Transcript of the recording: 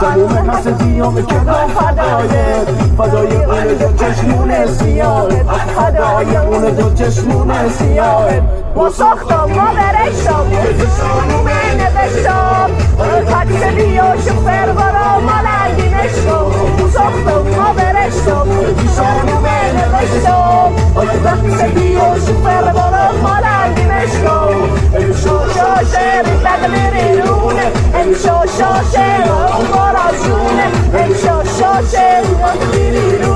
تموم حسدیامه که من فدایه فدای اون دو چشمون سیاه. فدای اون دو چشمون سیاه. ما ساختم ما برشتم سامومه نوشتم تدیل بیاش فرورا ملنگی نشتم ما ساختم ما برشتم سامومه نوشتم تدیل بیاش فرورا ملنگی نشتم شو شو شو القدر